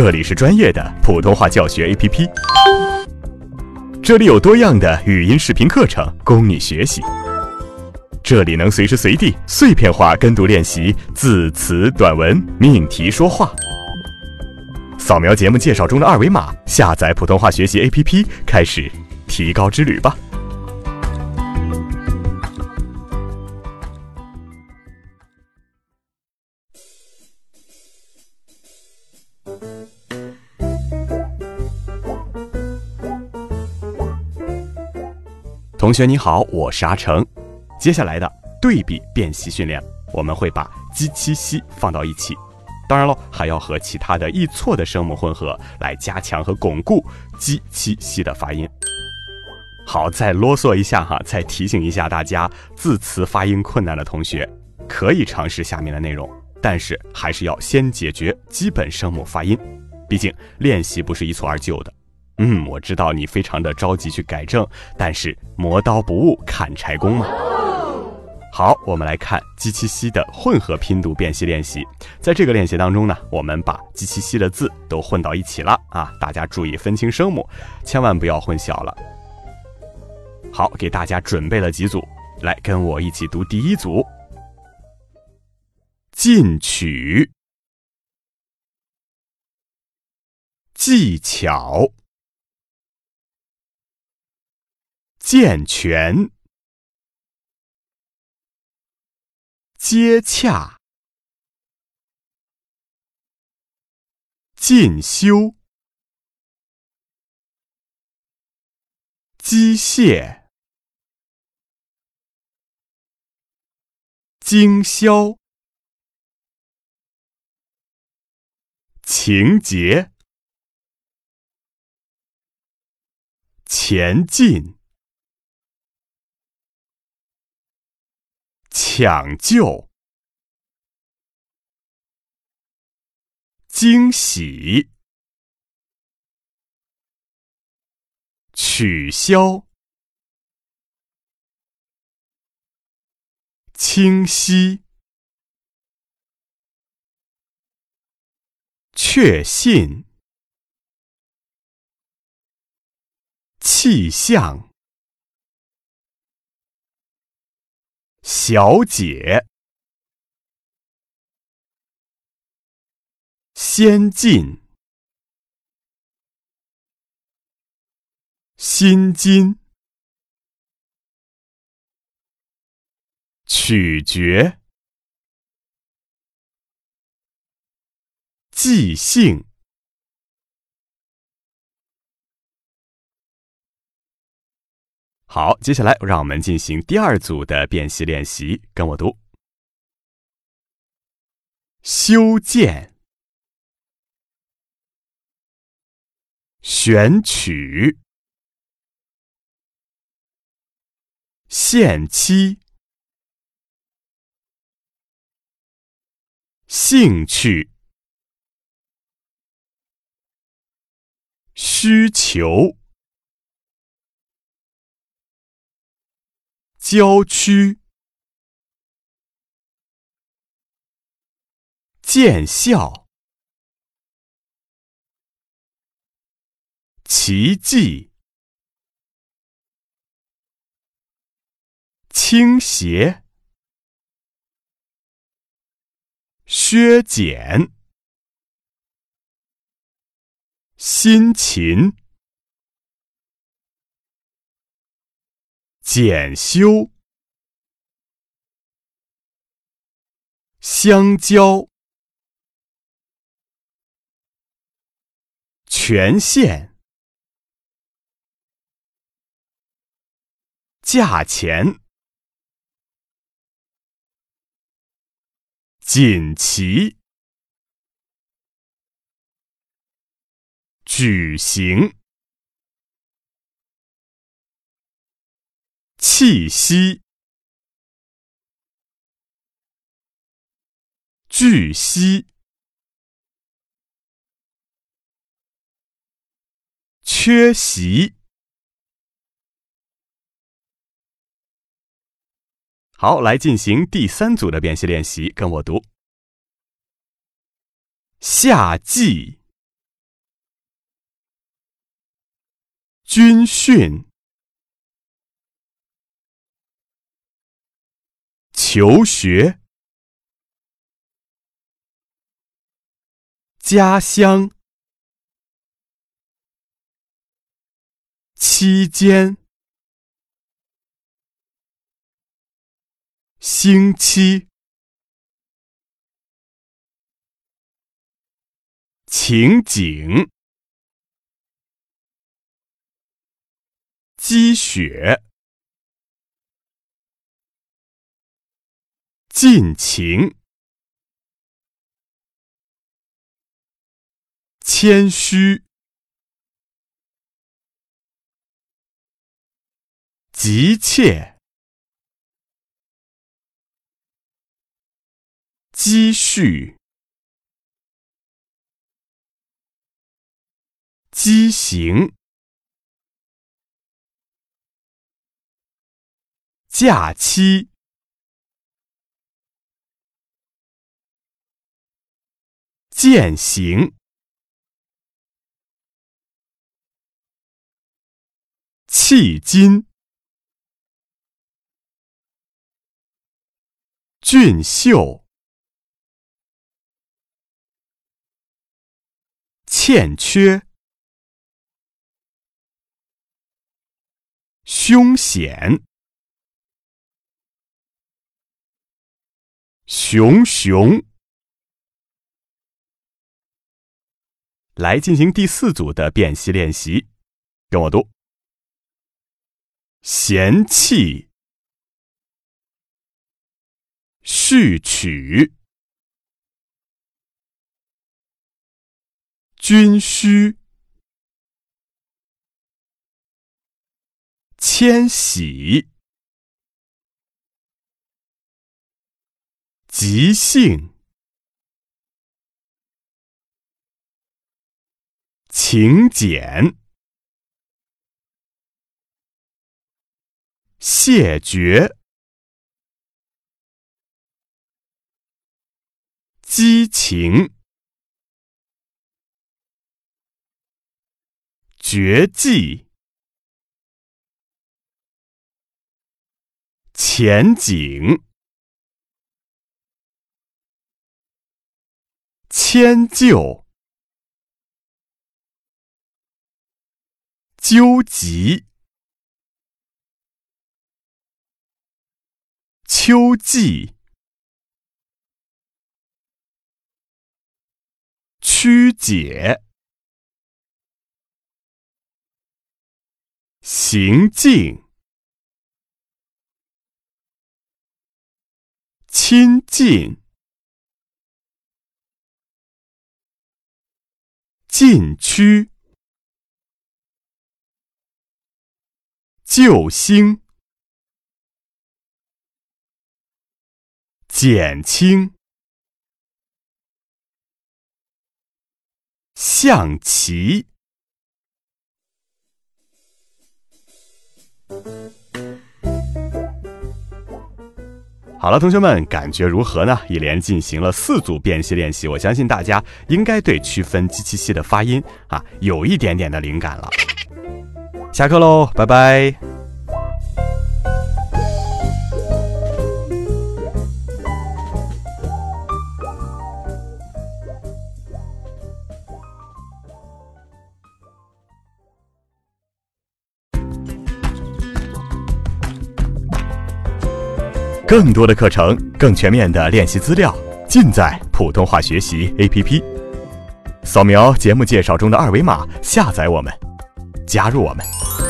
这里是专业的普通话教学 APP，这里有多样的语音视频课程供你学习，这里能随时随地碎片化跟读练习字词短文命题说话。扫描节目介绍中的二维码，下载普通话学习 APP，开始提高之旅吧。同学你好，我是阿成。接下来的对比辨析训练，我们会把鸡、七、西放到一起，当然喽，还要和其他的易错的声母混合，来加强和巩固鸡、七、西的发音。好，再啰嗦一下哈，再提醒一下大家，字词发音困难的同学可以尝试下面的内容，但是还是要先解决基本声母发音，毕竟练习不是一蹴而就的。嗯，我知道你非常的着急去改正，但是磨刀不误砍柴工嘛。好，我们来看鸡七西的混合拼读辨析练习。在这个练习当中呢，我们把鸡七西的字都混到一起了啊，大家注意分清声母，千万不要混淆了。好，给大家准备了几组，来跟我一起读第一组：进取、技巧。健全、接洽、进修、机械、经销、情节、前进。抢救，惊喜，取消，清晰，确信，气象。小姐，先进，心经，取决，即兴。好，接下来让我们进行第二组的辨析练习，跟我读：修建、选取、限期、兴趣、需求。郊区，见效，奇迹，倾斜，削减，辛勤。检修，香蕉，权限，价钱，锦旗，举行。气息巨西缺席好，来进行第三组的辨析练习，跟我读。夏季军训。求学，家乡，期间，星期，情景。积雪，尽情，谦虚，急切，积蓄，畸形。假期，践行，迄今，俊秀，欠缺，凶险。熊熊，来进行第四组的辨析练习，跟我读：嫌弃、序曲、军需、迁徙。即兴，请柬，谢绝，激情，绝技，前景。迁就，纠集，秋季，曲解，行径，亲近。禁区，救星，减轻，象棋。好了，同学们，感觉如何呢？一连进行了四组辨析练习，我相信大家应该对区分机器系的发音啊有一点点的灵感了。下课喽，拜拜。更多的课程，更全面的练习资料，尽在普通话学习 APP。扫描节目介绍中的二维码，下载我们，加入我们。